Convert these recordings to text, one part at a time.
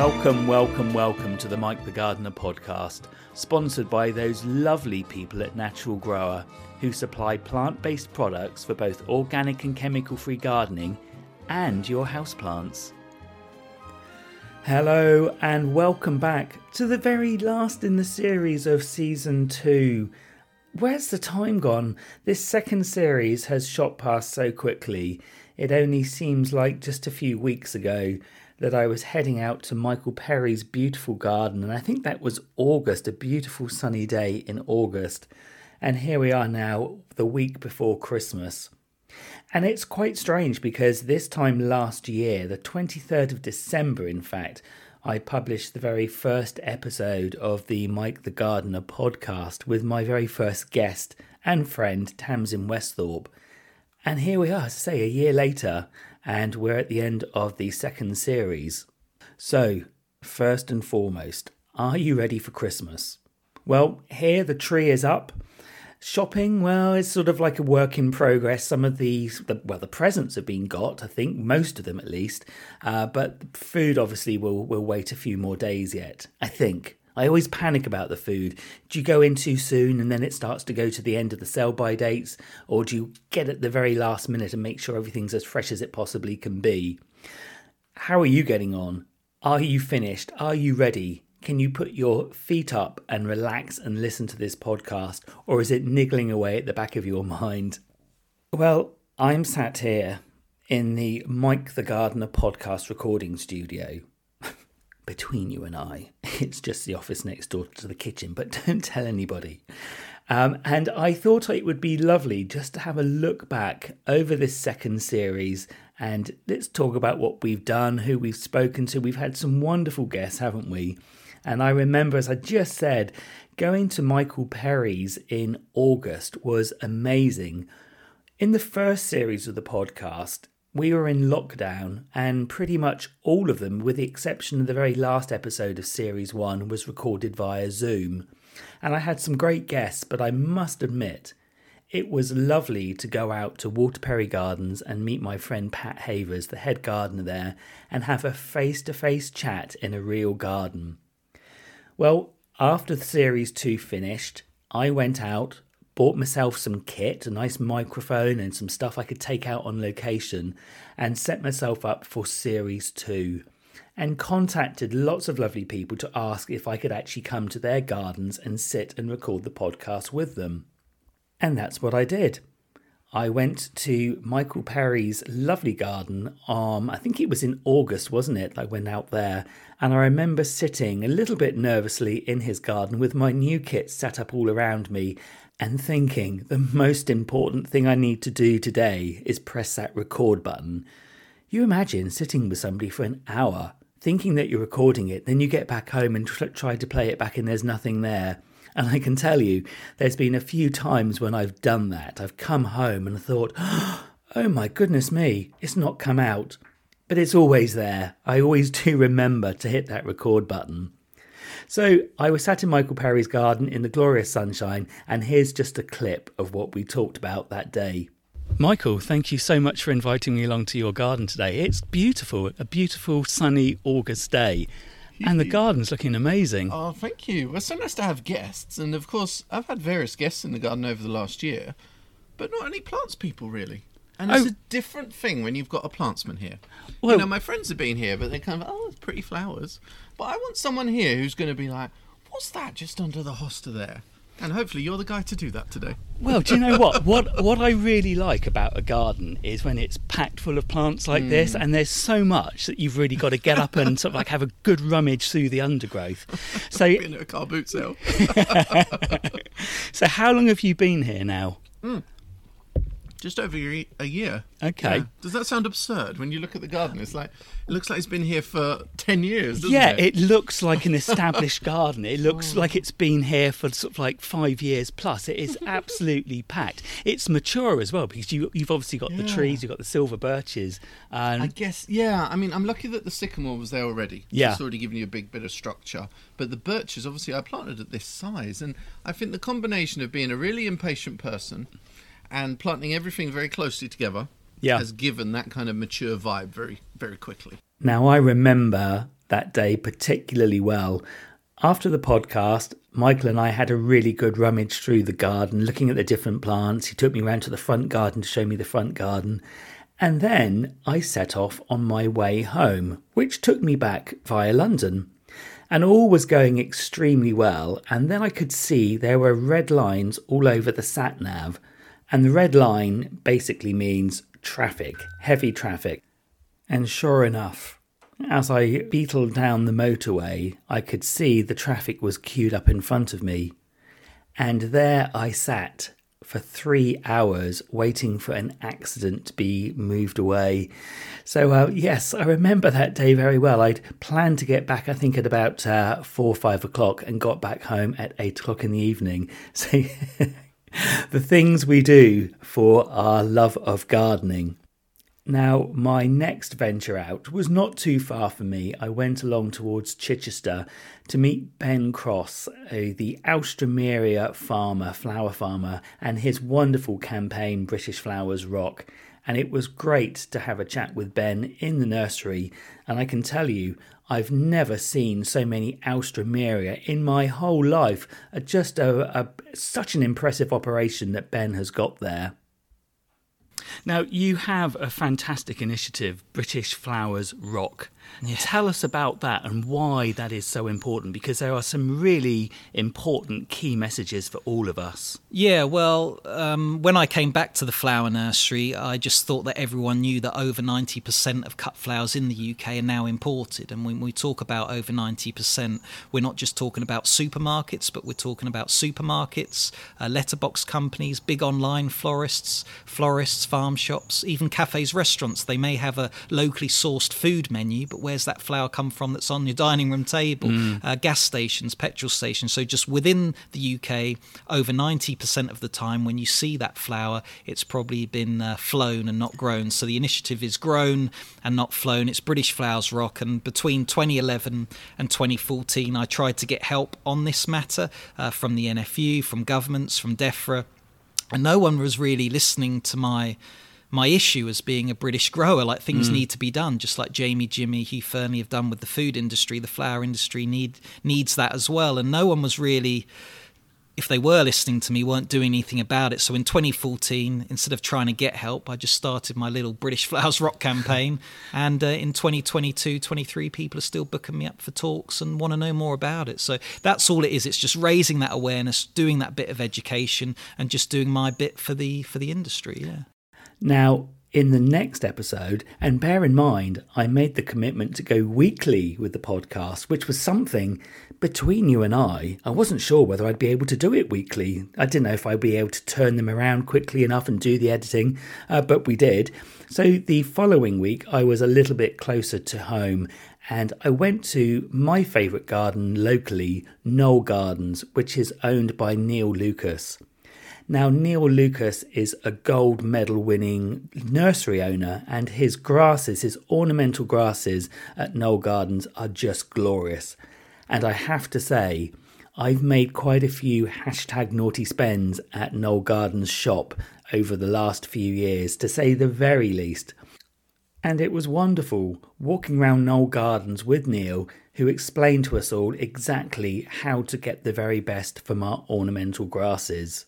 Welcome, welcome, welcome to the Mike the Gardener podcast, sponsored by those lovely people at Natural Grower who supply plant based products for both organic and chemical free gardening and your houseplants. Hello, and welcome back to the very last in the series of season two. Where's the time gone? This second series has shot past so quickly. It only seems like just a few weeks ago that I was heading out to Michael Perry's beautiful garden, and I think that was August, a beautiful sunny day in August. And here we are now, the week before Christmas. And it's quite strange because this time last year, the 23rd of December, in fact, I published the very first episode of the Mike the Gardener podcast with my very first guest and friend, Tamsin Westhorpe. And here we are, say, a year later, and we're at the end of the second series. So, first and foremost, are you ready for Christmas? Well, here the tree is up. Shopping, well, it's sort of like a work in progress. Some of these, the, well, the presents have been got, I think, most of them at least. Uh, but food obviously will, will wait a few more days yet, I think. I always panic about the food. Do you go in too soon and then it starts to go to the end of the sell by dates? Or do you get at the very last minute and make sure everything's as fresh as it possibly can be? How are you getting on? Are you finished? Are you ready? Can you put your feet up and relax and listen to this podcast? Or is it niggling away at the back of your mind? Well, I'm sat here in the Mike the Gardener podcast recording studio between you and I. It's just the office next door to the kitchen, but don't tell anybody. Um, and I thought it would be lovely just to have a look back over this second series and let's talk about what we've done, who we've spoken to. We've had some wonderful guests, haven't we? And I remember, as I just said, going to Michael Perry's in August was amazing. In the first series of the podcast, we were in lockdown, and pretty much all of them, with the exception of the very last episode of Series 1, was recorded via Zoom. And I had some great guests, but I must admit, it was lovely to go out to Walter Perry Gardens and meet my friend Pat Havers, the head gardener there, and have a face to face chat in a real garden. Well, after the Series 2 finished, I went out, bought myself some kit, a nice microphone, and some stuff I could take out on location, and set myself up for Series 2. And contacted lots of lovely people to ask if I could actually come to their gardens and sit and record the podcast with them. And that's what I did. I went to Michael Perry's lovely garden. Um, I think it was in August, wasn't it? I went out there, and I remember sitting a little bit nervously in his garden with my new kit set up all around me and thinking the most important thing I need to do today is press that record button. You imagine sitting with somebody for an hour thinking that you're recording it, then you get back home and tr- try to play it back and there's nothing there. And I can tell you, there's been a few times when I've done that. I've come home and thought, oh my goodness me, it's not come out. But it's always there. I always do remember to hit that record button. So I was sat in Michael Perry's garden in the glorious sunshine, and here's just a clip of what we talked about that day. Michael, thank you so much for inviting me along to your garden today. It's beautiful, a beautiful sunny August day. And the garden's looking amazing. Oh, thank you. Well, it's so nice to have guests. And of course, I've had various guests in the garden over the last year, but not any plants people, really. And it's Oh. a different thing when you've got a plantsman here. Well- you know, my friends have been here, but they're kind of, oh, it's pretty flowers. But I want someone here who's going to be like, what's that just under the hosta there? And hopefully you're the guy to do that today. Well, do you know what? What what I really like about a garden is when it's packed full of plants like hmm. this, and there's so much that you've really got to get up and sort of like have a good rummage through the undergrowth. So, Being at a car boot sale. so how long have you been here now? Hmm. Just over a year. Okay. Yeah. Does that sound absurd when you look at the garden? It's like it looks like it's been here for ten years, doesn't yeah, it? it looks like an established garden. It looks oh. like it's been here for sort of like five years plus. It is absolutely packed. It's mature as well because you you've obviously got the trees, you've got the silver birches, and I guess, yeah. I mean, I'm lucky that the sycamore was there already. Yeah. It's already given you a big bit of structure. But the birches, obviously, I planted at this size. And I think the combination of being a really impatient person and planting everything very closely together Yeah. has given that kind of mature vibe very, very quickly. Now, I remember that day particularly well. After the podcast, Michael and I had a really good rummage through the garden, looking at the different plants. He took me round to the front garden to show me the front garden. And then I set off on my way home, which took me back via London. And all was going extremely well. And then I could see there were red lines all over the sat nav. And the red line basically means traffic, heavy traffic. And sure enough, as I beetled down the motorway, I could see the traffic was queued up in front of me. And there I sat for three hours waiting for an accident to be moved away. So, uh, yes, I remember that day very well. I'd planned to get back, I think, at about uh, four or five o'clock and got back home at eight o'clock in the evening. So, the things we do for our love of gardening. Now, my next venture out was not too far for me. I went along towards Chichester to meet Ben Cross, the Alstroemeria farmer, flower farmer, and his wonderful campaign British Flowers Rock. And it was great to have a chat with Ben in the nursery. And I can tell you, I've never seen so many Alstroemeria in my whole life. Uh, just a, a, such an impressive operation that Ben has got there. Now, you have a fantastic initiative, British Flowers Rock. Yeah. Tell us about that and why that is so important because there are some really important key messages for all of us. Yeah, well, um, when I came back to the flower nursery, I just thought that everyone knew that over 90% of cut flowers in the UK are now imported. And when we talk about over 90%, we're not just talking about supermarkets, but we're talking about supermarkets, uh, letterbox companies, big online florists, florists, farm shops, even cafes, restaurants. They may have a locally sourced food menu, but where's that flour come from that's on your dining room table? Mm. Uh, gas stations, petrol stations. So just within the UK, over 90% of the time when you see that flower, it's probably been uh, flown and not grown. So the initiative is grown and not flown. It's British Flowers Rock. And between 2011 and 2014, I tried to get help on this matter uh, from the NFU, from governments, from DEFRA. And no one was really listening to my my issue as being a British grower. Like things mm. need to be done, just like Jamie, Jimmy, Hugh Fearnley have done with the food industry. The flower industry need needs that as well. And no one was really, if they were listening to me, weren't doing anything about it. So in 2014, instead of trying to get help, I just started my little British Flowers Rock campaign. and uh, in 2022, 23, people are still booking me up for talks and want to know more about it. So that's all it is. It's just raising that awareness, doing that bit of education, and just doing my bit for the for the industry. Yeah. Now, in the next episode, and bear in mind, I made the commitment to go weekly with the podcast, which was something between you and I. I wasn't sure whether I'd be able to do it weekly. I didn't know if I'd be able to turn them around quickly enough and do the editing, uh, but we did. So the following week, I was a little bit closer to home and I went to my favourite garden locally, Knoll Gardens, which is owned by Neil Lucas. Now, Neil Lucas is a gold medal winning nursery owner, and his grasses, his ornamental grasses at Knoll Gardens, are just glorious. And I have to say, I've made quite a few hashtag naughty spends at Knoll Gardens shop over the last few years, to say the very least. And it was wonderful walking around Knoll Gardens with Neil, who explained to us all exactly how to get the very best from our ornamental grasses.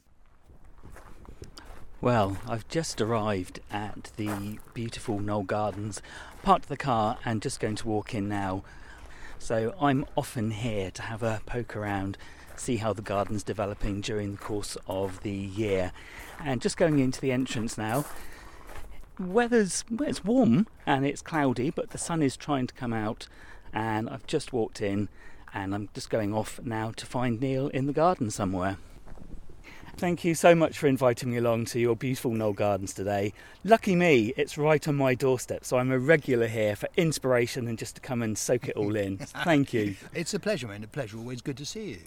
Well, I've just arrived at the beautiful Knoll Gardens, parked the car and just going to walk in now. So I'm often here to have a poke around, see how the garden's developing during the course of the year. And just going into the entrance now. Weather's well, it's warm and it's cloudy, but the sun is trying to come out. And I've just walked in and I'm just going off now to find Neil in the garden somewhere. Thank you so much for inviting me along to your beautiful Knoll Gardens today. Lucky me, it's right on my doorstep, so I'm a regular here for inspiration and just to come and soak it all in. Thank you. It's a pleasure, man. A pleasure. Always good to see you.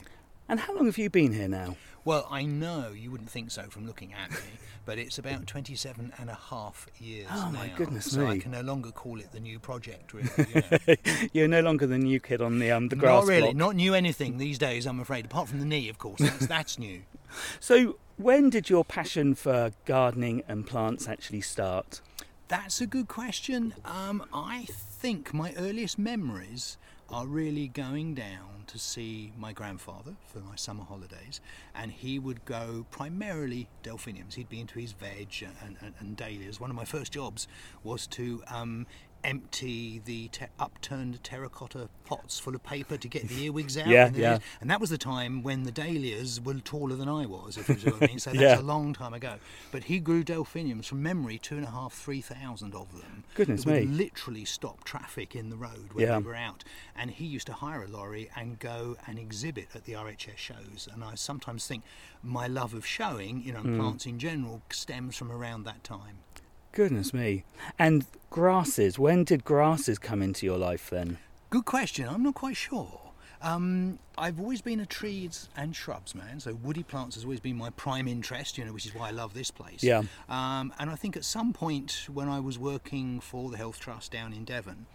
And how long have you been here now? Well, I know you wouldn't think so from looking at me, but it's about 27 and a half years Oh, now, my goodness so me. I can no longer call it the new project, really. You know. You're no longer the new kid on the um the grass not really, block. not new anything these days, I'm afraid, apart from the knee, of course. That's, that's new. So, when did your passion for gardening and plants actually start? That's a good question. Um, I think my earliest memories are really going down to see my grandfather for my summer holidays, and he would go primarily delphiniums. He'd be into his veg and, and, and dahlias. One of my first jobs was to um, empty the te- upturned terracotta pots full of paper to get the earwigs out. Yeah, and, yeah. and that was the time when the dahlias were taller than I was, if you see what I mean. So that's Yeah. a long time ago. But he grew delphiniums from memory, two and a half, three thousand of them. Goodness me. literally stop traffic in the road when Yeah. we were out. And he used to hire a lorry and go and exhibit at the RHS shows. And I sometimes think my love of showing, you know, and hmm. plants in general, stems from around that time. Goodness me. And grasses, when did grasses come into your life then? Good question. I'm not quite sure. Um, I've always been a trees and shrubs man, so woody plants has always been my prime interest, you know, which is why I love this place. Yeah. Um, and I think at some point when I was working for the Health Trust down in Devon,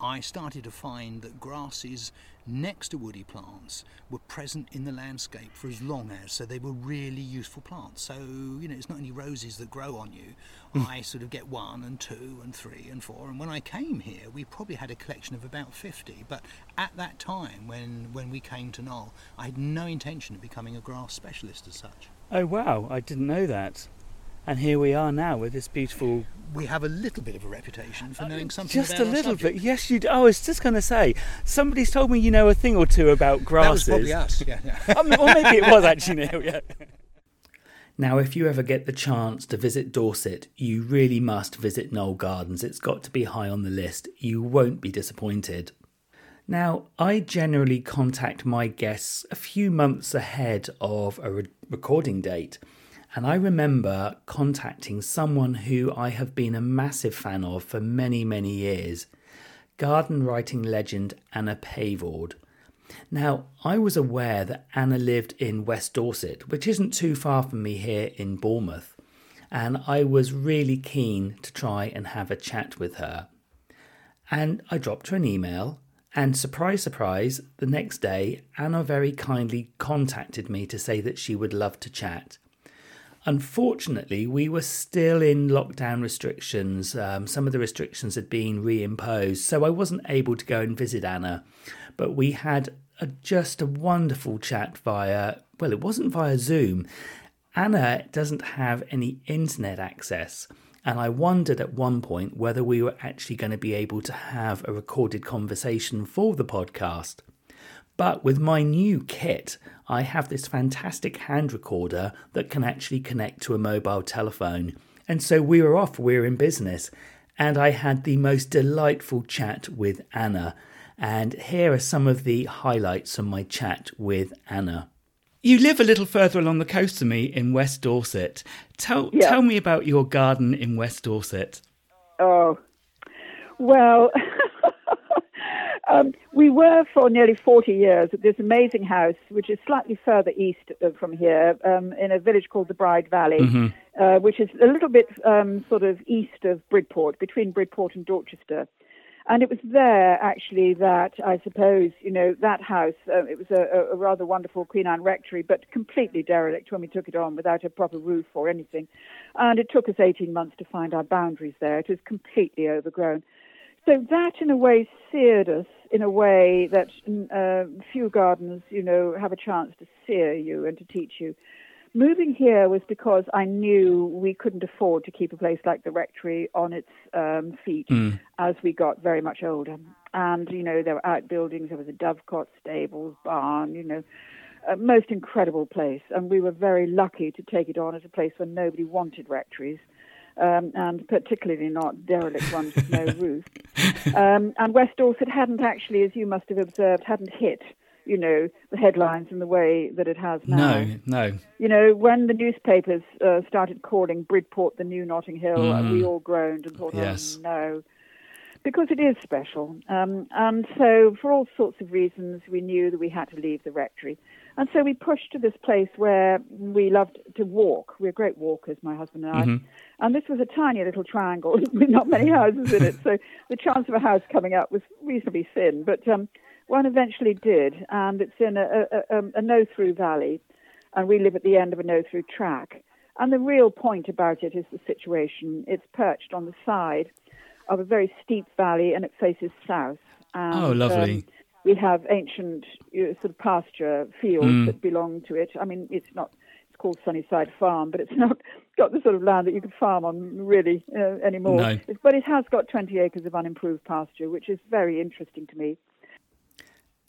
I started to find that grasses next to woody plants were present in the landscape for as long as, so they were really useful plants. So, you know, it's not only roses that grow on you. Hmm. I sort of get one and two and three and four. And when I came here, we probably had a collection of about 50. But at that time, when, when we came to Knoll, I had no intention of becoming a grass specialist as such. Oh, wow, I didn't know that. And here we are now with this beautiful. We have a little bit of a reputation for knowing something Just about a little subject. bit. Yes, you. I was just going to say, somebody's told me you know a thing or two about That was grasses. probably us. Yeah, yeah. Um, or maybe it was actually Neil, yeah. Now, if you ever get the chance to visit Dorset, you really must visit Knoll Gardens. It's got to be high on the list. You won't be disappointed. Now, I generally contact my guests a few months ahead of a re- recording date, and I remember contacting someone who I have been a massive fan of for many, many years garden writing legend Anna Pavord. Now, I was aware that Anna lived in West Dorset, which isn't too far from me here in Bournemouth, and I was really keen to try and have a chat with her. And I dropped her an email, and surprise, surprise, the next day, Anna very kindly contacted me to say that she would love to chat. Unfortunately, we were still in lockdown restrictions. Um, some of the restrictions had been reimposed, so I wasn't able to go and visit Anna. But we had a, just a wonderful chat via, well, it wasn't via Zoom. Anna doesn't have any internet access, and I wondered at one point whether we were actually going to be able to have a recorded conversation for the podcast. But with my new kit, I have this fantastic hand recorder that can actually connect to a mobile telephone. And so we were off, we were in business. And I had the most delightful chat with Anna. And here are some of the highlights from my chat with Anna. You live a little further along the coast than me in West Dorset. Tell, Yeah. tell me about your garden in West Dorset. Oh, well, um, we were for nearly 40 years at this amazing house, which is slightly further east uh, from here, um, in a village called the Bride Valley, uh, which is a little bit um, sort of east of Bridport, between Bridport and Dorchester. And it was there, actually, that I suppose, you know, that house, uh, it was a, a rather wonderful Queen Anne rectory, but completely derelict when we took it on without a proper roof or anything. And it took us 18 months to find our boundaries there. It was completely overgrown. So that, in a way, seared us in a way that mm, uh, few gardens, you know, have a chance to sear you and to teach you. Moving here was because I knew we couldn't afford to keep a place like the rectory on its um, feet as we got very much older. And, you know, there were outbuildings, there was a dovecot, stables, barn, you know, a most incredible place. And we were very lucky to take it on as a place where nobody wanted rectories. Um, and particularly not derelict ones with no roof. Um, and West Dorset hadn't actually, as you must have observed, hadn't hit, you know, the headlines in the way that it has now. No, no. You know, when the newspapers uh, started calling Bridport the new Notting Hill, uh, we all groaned and thought, Yes. oh no. Because it is special. Um, and so, for all sorts of reasons, we knew that we had to leave the rectory. And so we pushed to this place where we loved to walk. We're great walkers, my husband and I. And this was a tiny little triangle with not many houses in it. So the chance of a house coming up was reasonably thin. But um, one eventually did. And it's in a, a, a, a no through valley. And we live at the end of a no through track. And the real point about it is the situation. It's perched on the side of a very steep valley and it faces south. And, Oh, lovely. um, we have ancient you know, sort of pasture fields mm. that belong to it. I mean, it's not it's called Sunnyside Farm, but it's not got the sort of land that you could farm on really uh, anymore. No. But it has got 20 acres of unimproved pasture, which is very interesting to me.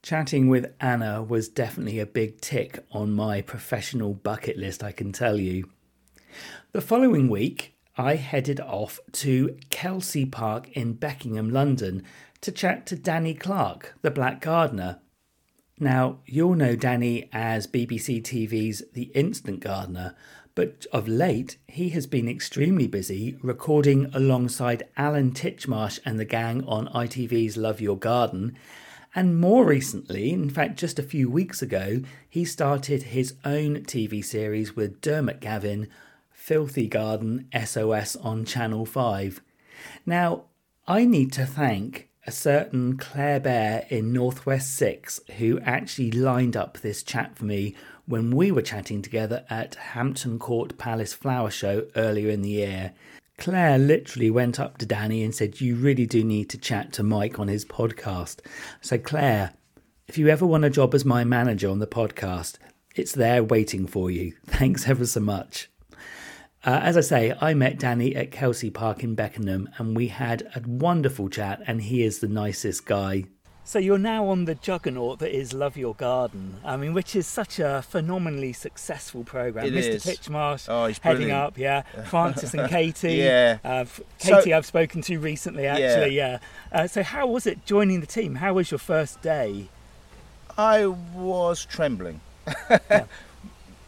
Chatting with Anna was definitely a big tick on my professional bucket list, I can tell you. The following week, I headed off to Kelsey Park in Beckenham, London, to chat to Danny Clarke, the Black Gardener. Now, you'll know Danny as BBC TV's The Instant Gardener, but of late he has been extremely busy recording alongside Alan Titchmarsh and the gang on ITV's Love Your Garden. And more recently, in fact, just a few weeks ago, he started his own TV series with Diarmuid Gavin, Filthy Garden SOS on Channel 5. Now, I need to thank a certain Claire Bear in Northwest 6 who actually lined up this chat for me when we were chatting together at Hampton Court Palace Flower Show earlier in the year. Claire literally went up to Danny and said, You really do need to chat to Mike on his podcast. So, Claire, if you ever want a job as my manager on the podcast, it's there waiting for you. Thanks ever so much. Uh, as I say, I met Danny at Kelsey Park in Beckenham and we had a wonderful chat, and he is the nicest guy. So you're now on the juggernaut that is Love Your Garden. I mean, which is such a phenomenally successful program. It Mr. is. Titchmarsh Oh, he's heading brilliant. up, yeah. Frances and Katie. Yeah. Uh, f- So- Katie, I've spoken to recently, actually. Yeah. Uh, so how was it joining the team? How was your first day? I was trembling.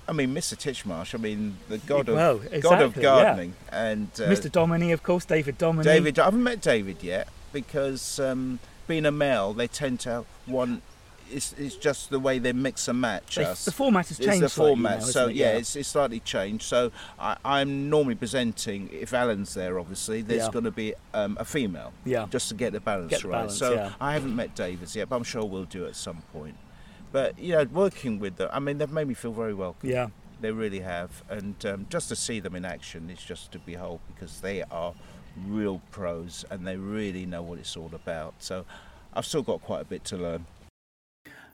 I mean, Mr. Titchmarsh. I mean, the god of Well, god of exactly, yeah. gardening, and uh, Mr. Domoney, of course, David Domoney. David. I haven't met David yet because um, being a male, they tend to want. It's, it's just the way they mix and match They- us. the format has changed. It's the format, now, so it? yeah, Yeah. it's, it's slightly changed. So I, I'm normally presenting. If Alan's there, obviously, there's Yeah. going to be um, a female. Yeah. Just to get the balance Get the right. balance, so. I haven't met David yet, but I'm sure we'll do at some point. But you know, working with them, I mean, they've made me feel very welcome. Yeah. They really have, and um, just to see them in action is just to behold because they are real pros and they really know what it's all about. So I've still got quite a bit to learn.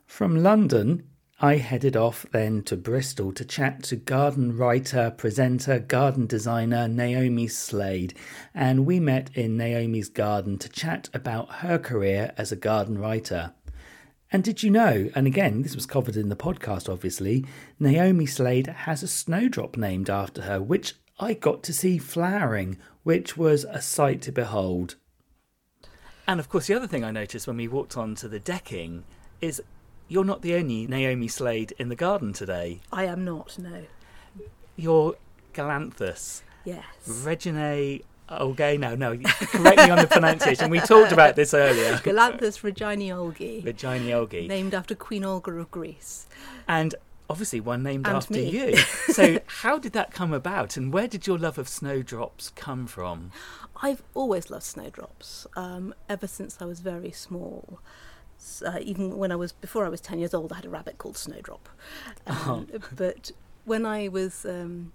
From London, I headed off then to Bristol to chat to garden writer, presenter, garden designer Naomi Slade, and we met in Naomi's garden to chat about her career as a garden writer. And did you know, and again, this was covered in the podcast obviously, Naomi Slade has a snowdrop named after her, which I got to see flowering, which was a sight to behold. And of course, the other thing I noticed when we walked onto the decking is you're not the only Naomi Slade in the garden today. I am not, no. You're Galanthus, Yes. Reginae Olgae. No, no, correct me on the pronunciation. We talked about this earlier. Galanthus reginae Regina Olgae. named after Queen Olga of Greece. And obviously one named And after me. you. So, how did that come about, and where did your love of snowdrops come from? I've always loved snowdrops, um, ever since I was very small. Uh, even when I was before I was ten years old, I had a rabbit called Snowdrop. Um, But when I was um,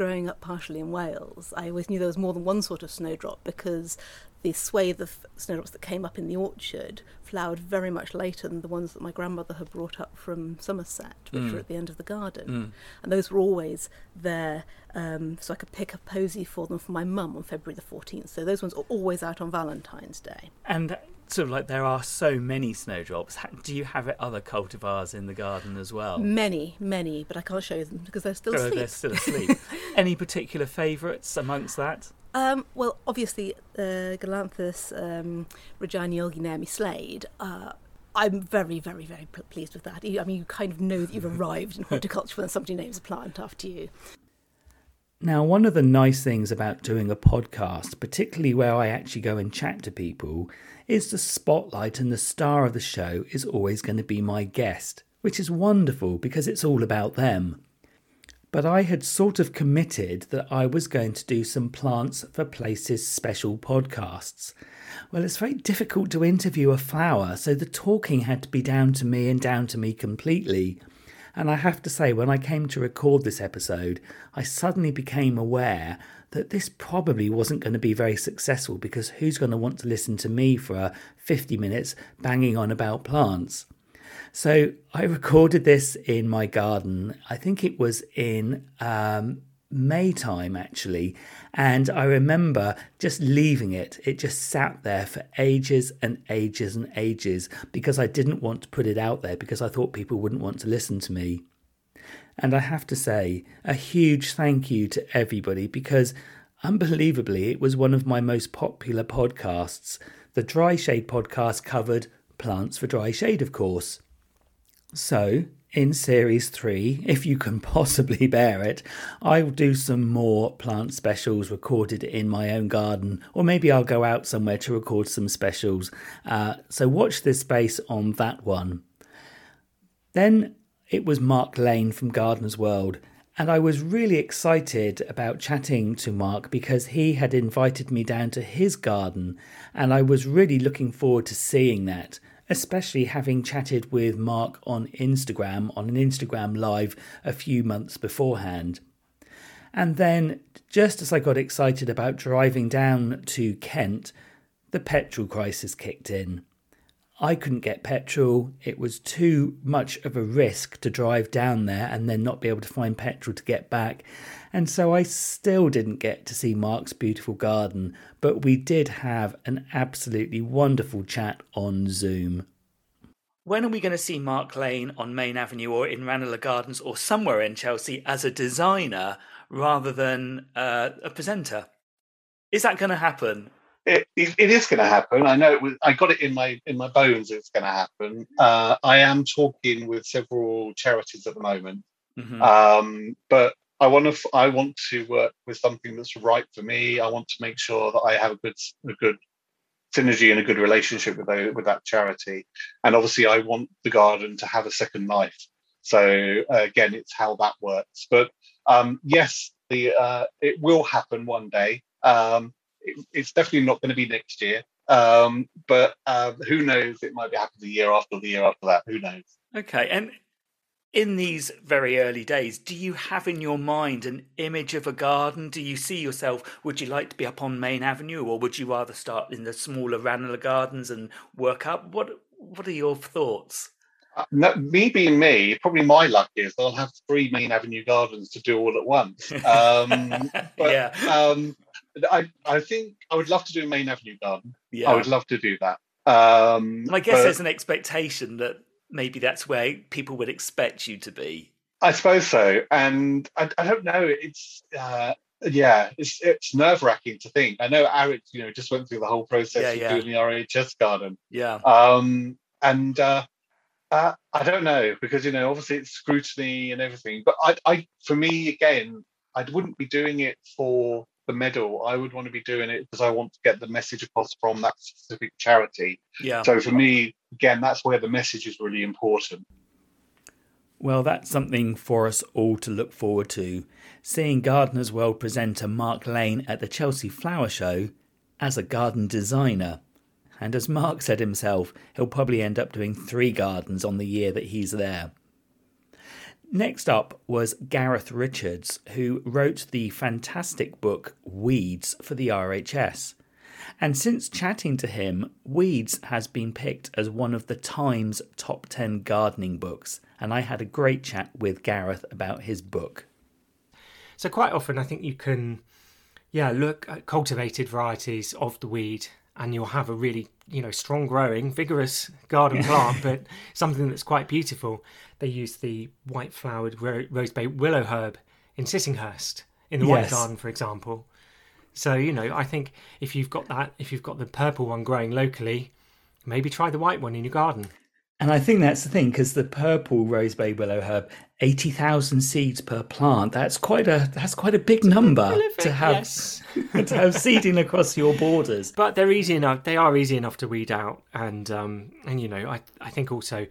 growing up partially in Wales, I always knew there was more than one sort of snowdrop because the swathe of snowdrops that came up in the orchard flowered very much later than the ones that my grandmother had brought up from Somerset, which were at the end of the garden. And those were always there, um, so I could pick a posy for them for my mum on February the 14th. So those ones are always out on Valentine's Day. And sort of like there are so many snowdrops. Do you have other cultivars in the garden as well? Many, many, but I can't show them because they're still Oh, asleep. they're still asleep. Any particular favourites amongst that? Um, well, obviously, uh, Galanthus um, Regina Naomi Slade. Uh, I'm very, very, very pleased with that. I mean, you kind of know that you've arrived in horticulture when somebody names a plant after you. Now, one of the nice things about doing a podcast, particularly where I actually go and chat to people, is the spotlight and the star of the show is always going to be my guest, which is wonderful because it's all about them. But I had sort of committed that I was going to do some Plants for Places special podcasts. Well, it's very difficult to interview a flower, so the talking had to be down to me and down to me completely. And I have to say, when I came to record this episode, I suddenly became aware that this probably wasn't going to be very successful because who's going to want to listen to me for 50 minutes banging on about plants? So I recorded this in my garden. I think it was in um, May time actually. And I remember just leaving it. It just sat there for ages and ages and ages because I didn't want to put it out there because I thought people wouldn't want to listen to me. And I have to say, a huge thank you to everybody because unbelievably, it was one of my most popular podcasts. The Dry Shade podcast covered plants for dry shade, of course. So, in series three, if you can possibly bear it, I'll do some more plant specials recorded in my own garden, or maybe I'll go out somewhere to record some specials. Uh, so watch this space on that one. Then it was Mark Lane from Gardener's World, and I was really excited about chatting to Mark because he had invited me down to his garden, and I was really looking forward to seeing that especially having chatted with Mark on Instagram, on an Instagram live a few months beforehand. And then, just as I got excited about driving down to Kent, the petrol crisis kicked in. I couldn't get petrol. It was too much of a risk to drive down there and then not be able to find petrol to get back. And so I still didn't get to see Mark's beautiful garden, but we did have an absolutely wonderful chat on Zoom. When are we going to see Mark Lane on Main Avenue or in Ranelagh Gardens or somewhere in Chelsea as a designer rather than uh, a presenter? Is that going to happen? It, it, it is going to happen. I know it was, I got it in my in my bones. It's going to happen. Uh, I am talking with several charities at the moment, mm-hmm. um, but I want to I want to work with something that's right for me. I want to make sure that I have a good a good synergy and a good relationship with with that charity. And obviously, I want the garden to have a second life. So uh, again, it's how that works. But um, yes, the uh, it will happen one day. Um, it, it's definitely not going to be next year. Um, but uh, who knows? It might be happening the year after the year after that. Who knows? Okay, and in these very early days, do you have in your mind an image of a garden? Do you see yourself? Would you like to be up on Main Avenue, or would you rather start in the smaller Ranelagh Gardens and work up? What What are your thoughts? Uh, no, me being me, probably my luck is that I'll have three Main Avenue gardens to do all at once. Um, but, yeah. Um, I I think I would love to do Main Avenue garden. Yeah. I would love to do that. Um, I guess but, there's an expectation that maybe that's where people would expect you to be. I suppose so, and I, I don't know. It's uh, yeah, it's it's nerve wracking to think. I know Eric, you know, just went through the whole process yeah, of yeah. doing the RHS garden. Yeah. Um, and uh, uh, I don't know because you know, obviously it's scrutiny and everything. But I, I, for me, again, I wouldn't be doing it for the medal. I would want to be doing it because I want to get the message across from that specific charity. Yeah. So for me, again, that's where the message is really important. Well, that's something for us all to look forward to. Seeing Gardener's World presenter Mark Lane at the Chelsea Flower Show as a garden designer. And as Mark said himself, he'll probably end up doing three gardens on the year that he's there. Next up was Gareth Richards, who wrote the fantastic book Weeds for the RHS. And since chatting to him, Weeds has been picked as one of the Times top 10 gardening books. And I had a great chat with Gareth about his book. So, quite often, I think you can, yeah, look at cultivated varieties of the weed and you'll have a really, you know, strong growing, vigorous garden plant, but something that's quite beautiful. They use the white flowered rosebay willow herb in Sissinghurst in the yes. White Garden, for example. So you know, I think if you've got that, if you've got the purple one growing locally, maybe try the white one in your garden. And I think that's the thing because the purple rosebay willow herb, eighty thousand seeds per plant. That's quite a that's quite a big number to have yes. to have seeding across your borders. But they're easy enough. They are easy enough to weed out, and um, and you know, I I think also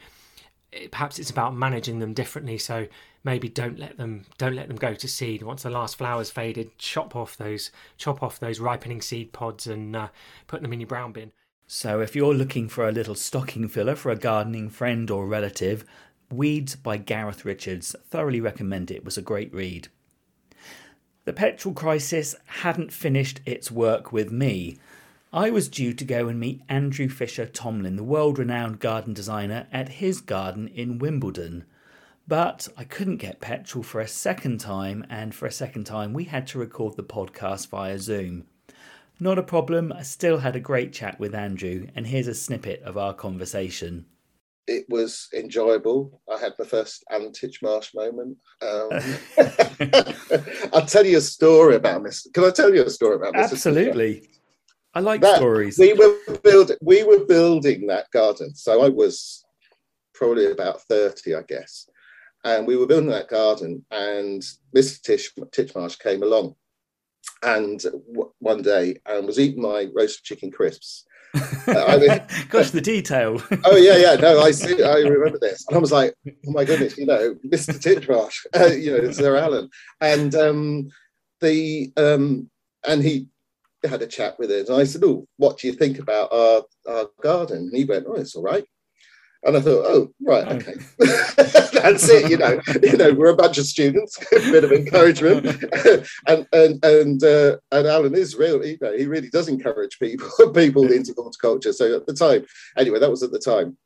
perhaps it's about managing them differently. So maybe don't let them don't let them go to seed once the last flowers faded chop off those chop off those ripening seed pods and uh, put them in your brown bin so if you're looking for a little stocking filler for a gardening friend or relative weeds by gareth richards thoroughly recommend it. it was a great read The petrol crisis hadn't finished its work with me. I was due to go and meet Andrew Fisher Tomlin, the world renowned garden designer, at his garden in Wimbledon. But I couldn't get petrol for a second time, and for a second time, we had to record the podcast via Zoom. Not a problem, I still had a great chat with Andrew, and here's a snippet of our conversation. It was enjoyable. I had my first Alan Titchmarsh moment. Um, I'll tell you a story about this. Can I tell you a story about this? Absolutely. I like that, stories. We were building. We were building that garden. So I was probably about thirty, I guess, and we were building that garden. And Mr. Tish, Titchmarsh came along, and w- one day and was eating my roast chicken crisps. Uh, I mean, Gosh, the detail. oh yeah, yeah. No, I see. I remember this, and I was like, oh my goodness, you know, Mr. Titchmarsh, uh, you know, Sir Alan, and um, the um, and he had a chat with us. And I said, Oh, what do you think about our, our garden? And he went, Oh, it's all right. And I thought, oh, right, oh. okay. That's it, you know. You know, we're a bunch of students, a bit of encouragement. and and and uh, and Alan is real, you know, he really does encourage people people into horticulture. So at the time, anyway, that was at the time.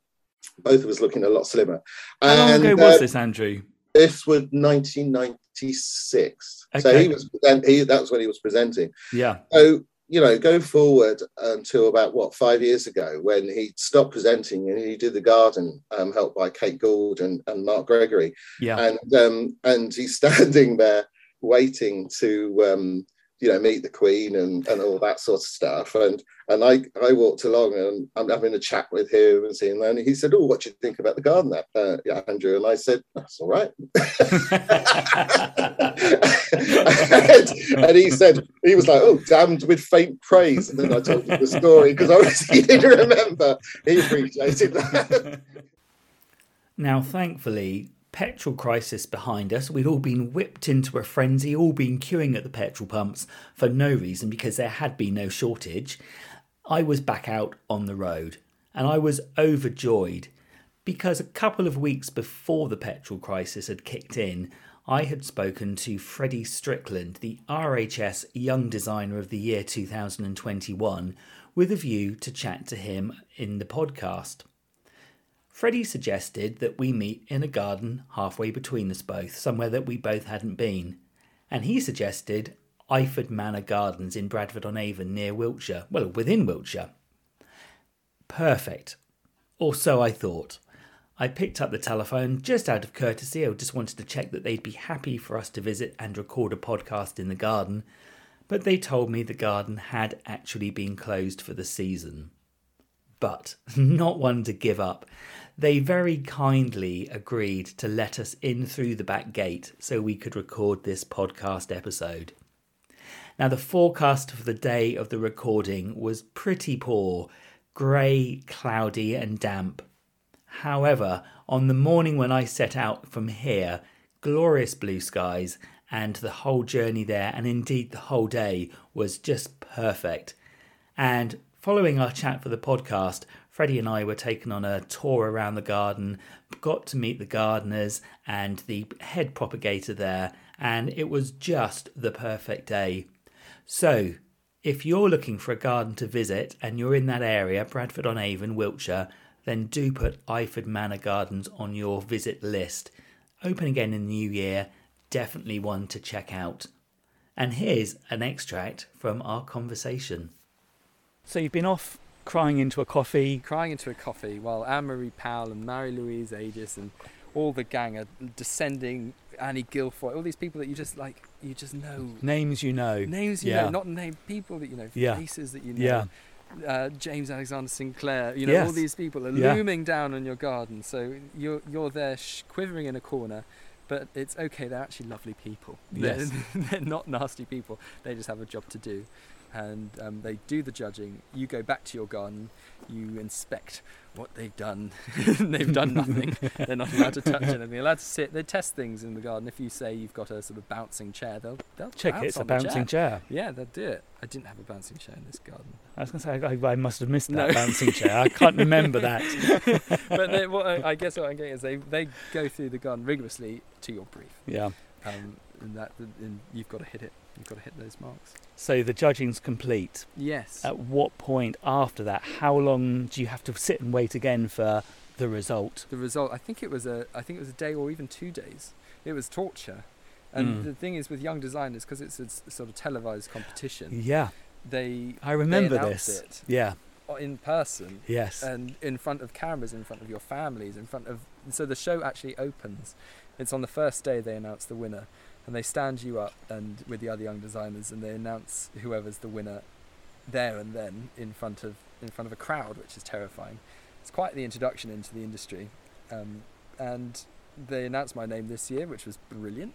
Both of us looking a lot slimmer. How and, long ago was uh, this, Andrew? This was 1996. Okay. So he was he that was when he was presenting. Yeah. So you know, go forward until about what five years ago when he stopped presenting and he did the garden, um, helped by Kate Gould and, and Mark Gregory. Yeah. And um, and he's standing there waiting to um, you know, meet the Queen and, and all that sort of stuff. And and I, I walked along and I'm having a chat with him and seeing that. And he said, Oh, what do you think about the garden there, uh, yeah, Andrew? And I said, That's all right. and, and, he said, He was like, Oh, damned with faint praise. And then I told him the story because I obviously he didn't remember. He appreciated that. Now, thankfully, petrol crisis behind us. We'd all been whipped into a frenzy, all been queuing at the petrol pumps for no reason because there had been no shortage. I was back out on the road and I was overjoyed because a couple of weeks before the petrol crisis had kicked in, I had spoken to Freddie Strickland, the RHS Young Designer of the Year 2021, with a view to chat to him in the podcast. Freddie suggested that we meet in a garden halfway between us both, somewhere that we both hadn't been. And he suggested Iford Manor Gardens in Bradford on Avon near Wiltshire, well, within Wiltshire. Perfect. Or so I thought. I picked up the telephone just out of courtesy. I just wanted to check that they'd be happy for us to visit and record a podcast in the garden, but they told me the garden had actually been closed for the season. But not one to give up. They very kindly agreed to let us in through the back gate so we could record this podcast episode. Now, the forecast for the day of the recording was pretty poor grey, cloudy, and damp. However, on the morning when I set out from here, glorious blue skies, and the whole journey there, and indeed the whole day, was just perfect. And following our chat for the podcast, Freddie and I were taken on a tour around the garden, got to meet the gardeners and the head propagator there, and it was just the perfect day. So, if you're looking for a garden to visit and you're in that area, Bradford on Avon, Wiltshire, then do put Iford Manor Gardens on your visit list. Open again in the new year, definitely one to check out. And here's an extract from our conversation. So you've been off crying into a coffee. Crying into a coffee while Anne Marie Powell and Mary Louise Agius and all the gang are descending. Annie Guilfoyle, all these people that you just like, you just know names you know, names you yeah. know, not name people that you know, yeah. faces that you know. Yeah. Uh, James Alexander Sinclair, you know, yes. all these people are yeah. looming down on your garden. So you're you're there sh- quivering in a corner, but it's okay. They're actually lovely people. Yes. They're, they're not nasty people. They just have a job to do and um, they do the judging. You go back to your garden, you inspect what they've done. they've done nothing. They're not allowed to touch anything. They're allowed to sit. They test things in the garden. If you say you've got a sort of bouncing chair, they'll they'll check it. It's a bouncing chair. chair. Yeah, they'll do it. I didn't have a bouncing chair in this garden. I was going to say I, I, must have missed that no. bouncing chair. I can't remember that. but they, what I, I, guess what I'm getting is they they go through the garden rigorously to your brief. Yeah. Um, and that and you've got to hit it. You've got to hit those marks. So the judging's complete. Yes. At what point after that? How long do you have to sit and wait again for the result? The result. I think it was a. I think it was a day or even two days. It was torture. And Mm. the thing is with young designers, because it's a sort of televised competition. Yeah. They. I remember they this. It Yeah. in person. Yes. And in front of cameras, in front of your families, in front of. So the show actually opens. It's on the first day they announce the winner, and they stand you up and with the other young designers, and they announce whoever's the winner, there and then in front of in front of a crowd, which is terrifying. It's quite the introduction into the industry, um, and they announced my name this year, which was brilliant.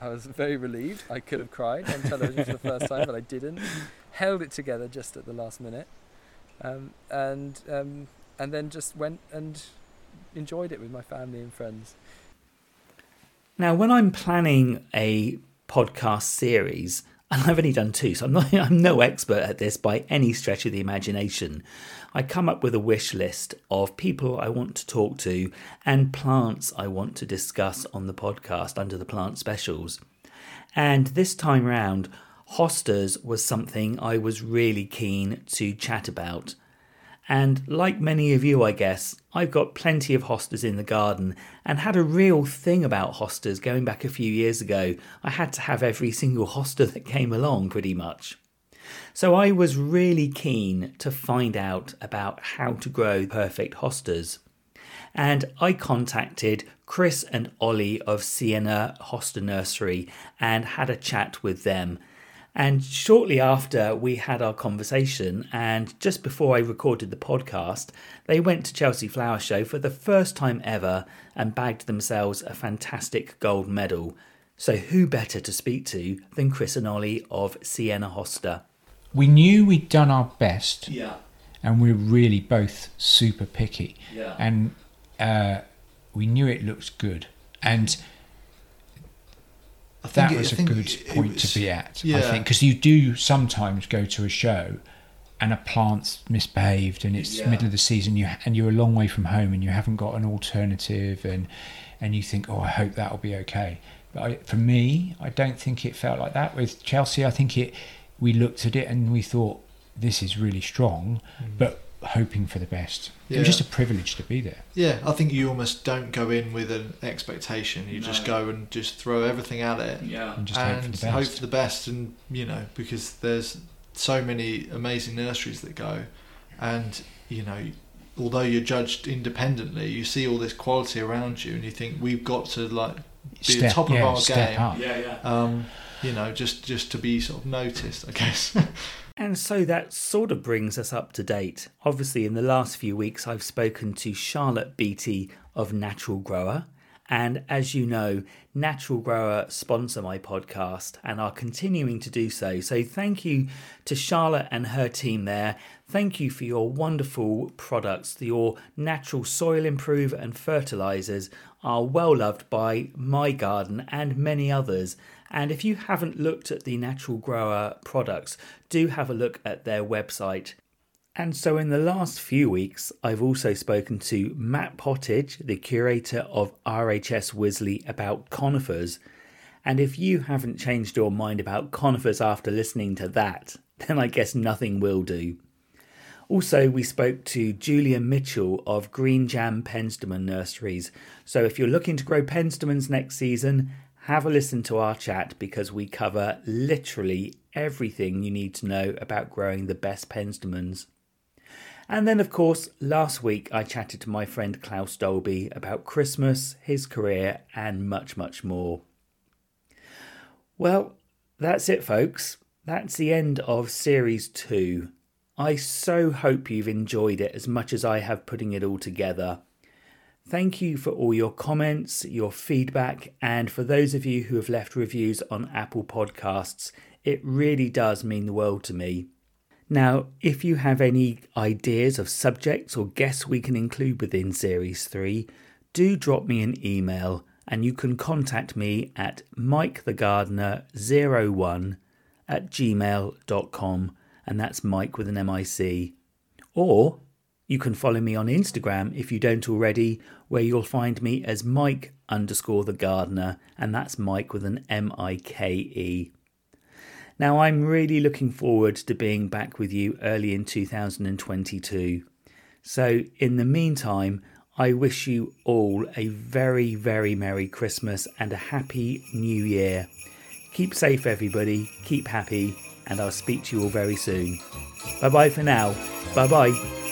I was very relieved. I could have cried on television for the first time, but I didn't. Held it together just at the last minute, um, and um, and then just went and enjoyed it with my family and friends. Now, when I'm planning a podcast series, and I've only done two, so I'm not I'm no expert at this by any stretch of the imagination. I come up with a wish list of people I want to talk to and plants I want to discuss on the podcast under the plant specials. And this time round, hostas was something I was really keen to chat about. And like many of you, I guess, I've got plenty of hostas in the garden and had a real thing about hostas going back a few years ago. I had to have every single hosta that came along pretty much. So I was really keen to find out about how to grow perfect hostas. And I contacted Chris and Ollie of Sienna Hosta Nursery and had a chat with them. And shortly after we had our conversation, and just before I recorded the podcast, they went to Chelsea Flower Show for the first time ever and bagged themselves a fantastic gold medal. So, who better to speak to than Chris and Ollie of Sienna Hosta? We knew we'd done our best. Yeah. And we we're really both super picky. Yeah. And uh, we knew it looked good. And I think that it- was I a good point was- to be at. I think because you do sometimes go to a show and a plant's misbehaved and it's Yeah. middle of the season you and you're a long way from home and you haven't got an alternative and and you think oh I hope that'll be okay. But I, for me, I don't think it felt like that with Chelsea. I think it we looked at it and we thought this is really strong, mm. but hoping for the best. It Mm. Was just a privilege to be there. Yeah, I think you almost don't go in with an expectation. You just go and just throw everything at it. Yeah. And just hope for the hope best. for the best. And you know, because there's so many amazing nurseries that go, and you know, although you're judged independently, you see all this quality around you, and you think we've got to like be Step- the top of our step game. up. Yeah, yeah. Um, you know, just just to be sort of noticed, I guess. And so that sort of brings us up to date. Obviously, in the last few weeks, I've spoken to Charlotte Beatty of Natural Grower. And as you know, Natural Grower sponsor my podcast and are continuing to do so. So thank you to Charlotte and her team there. Thank you for your wonderful products. Your natural soil improver and fertilizers are well loved by my garden and many others. And if you haven't looked at the Natural Grower products, do have a look at their website. And so, in the last few weeks, I've also spoken to Matt Pottage, the curator of RHS Wisley, about conifers. And if you haven't changed your mind about conifers after listening to that, then I guess nothing will do. Also, we spoke to Julia Mitchell of Green Jam Penstemon Nurseries. So, if you're looking to grow penstemons next season, have a listen to our chat because we cover literally everything you need to know about growing the best penstemons. And then, of course, last week I chatted to my friend Claus Dalby about Christmas, his career, and much, much more. Well, that's it, folks. That's the end of Series 2. I so hope you've enjoyed it as much as I have putting it all together. Thank you for all your comments, your feedback, and for those of you who have left reviews on Apple Podcasts. It really does mean the world to me. Now, if you have any ideas of subjects or guests we can include within Series 3, do drop me an email and you can contact me at mikethegardener01 at gmail.com and that's Mike with an MIC. Or You can follow me on Instagram if you don't already, where you'll find me as Mike underscore the gardener, and that's Mike with an M I K E. Now, I'm really looking forward to being back with you early in 2022. So, in the meantime, I wish you all a very, very Merry Christmas and a Happy New Year. Keep safe, everybody, keep happy, and I'll speak to you all very soon. Bye bye for now. Bye bye.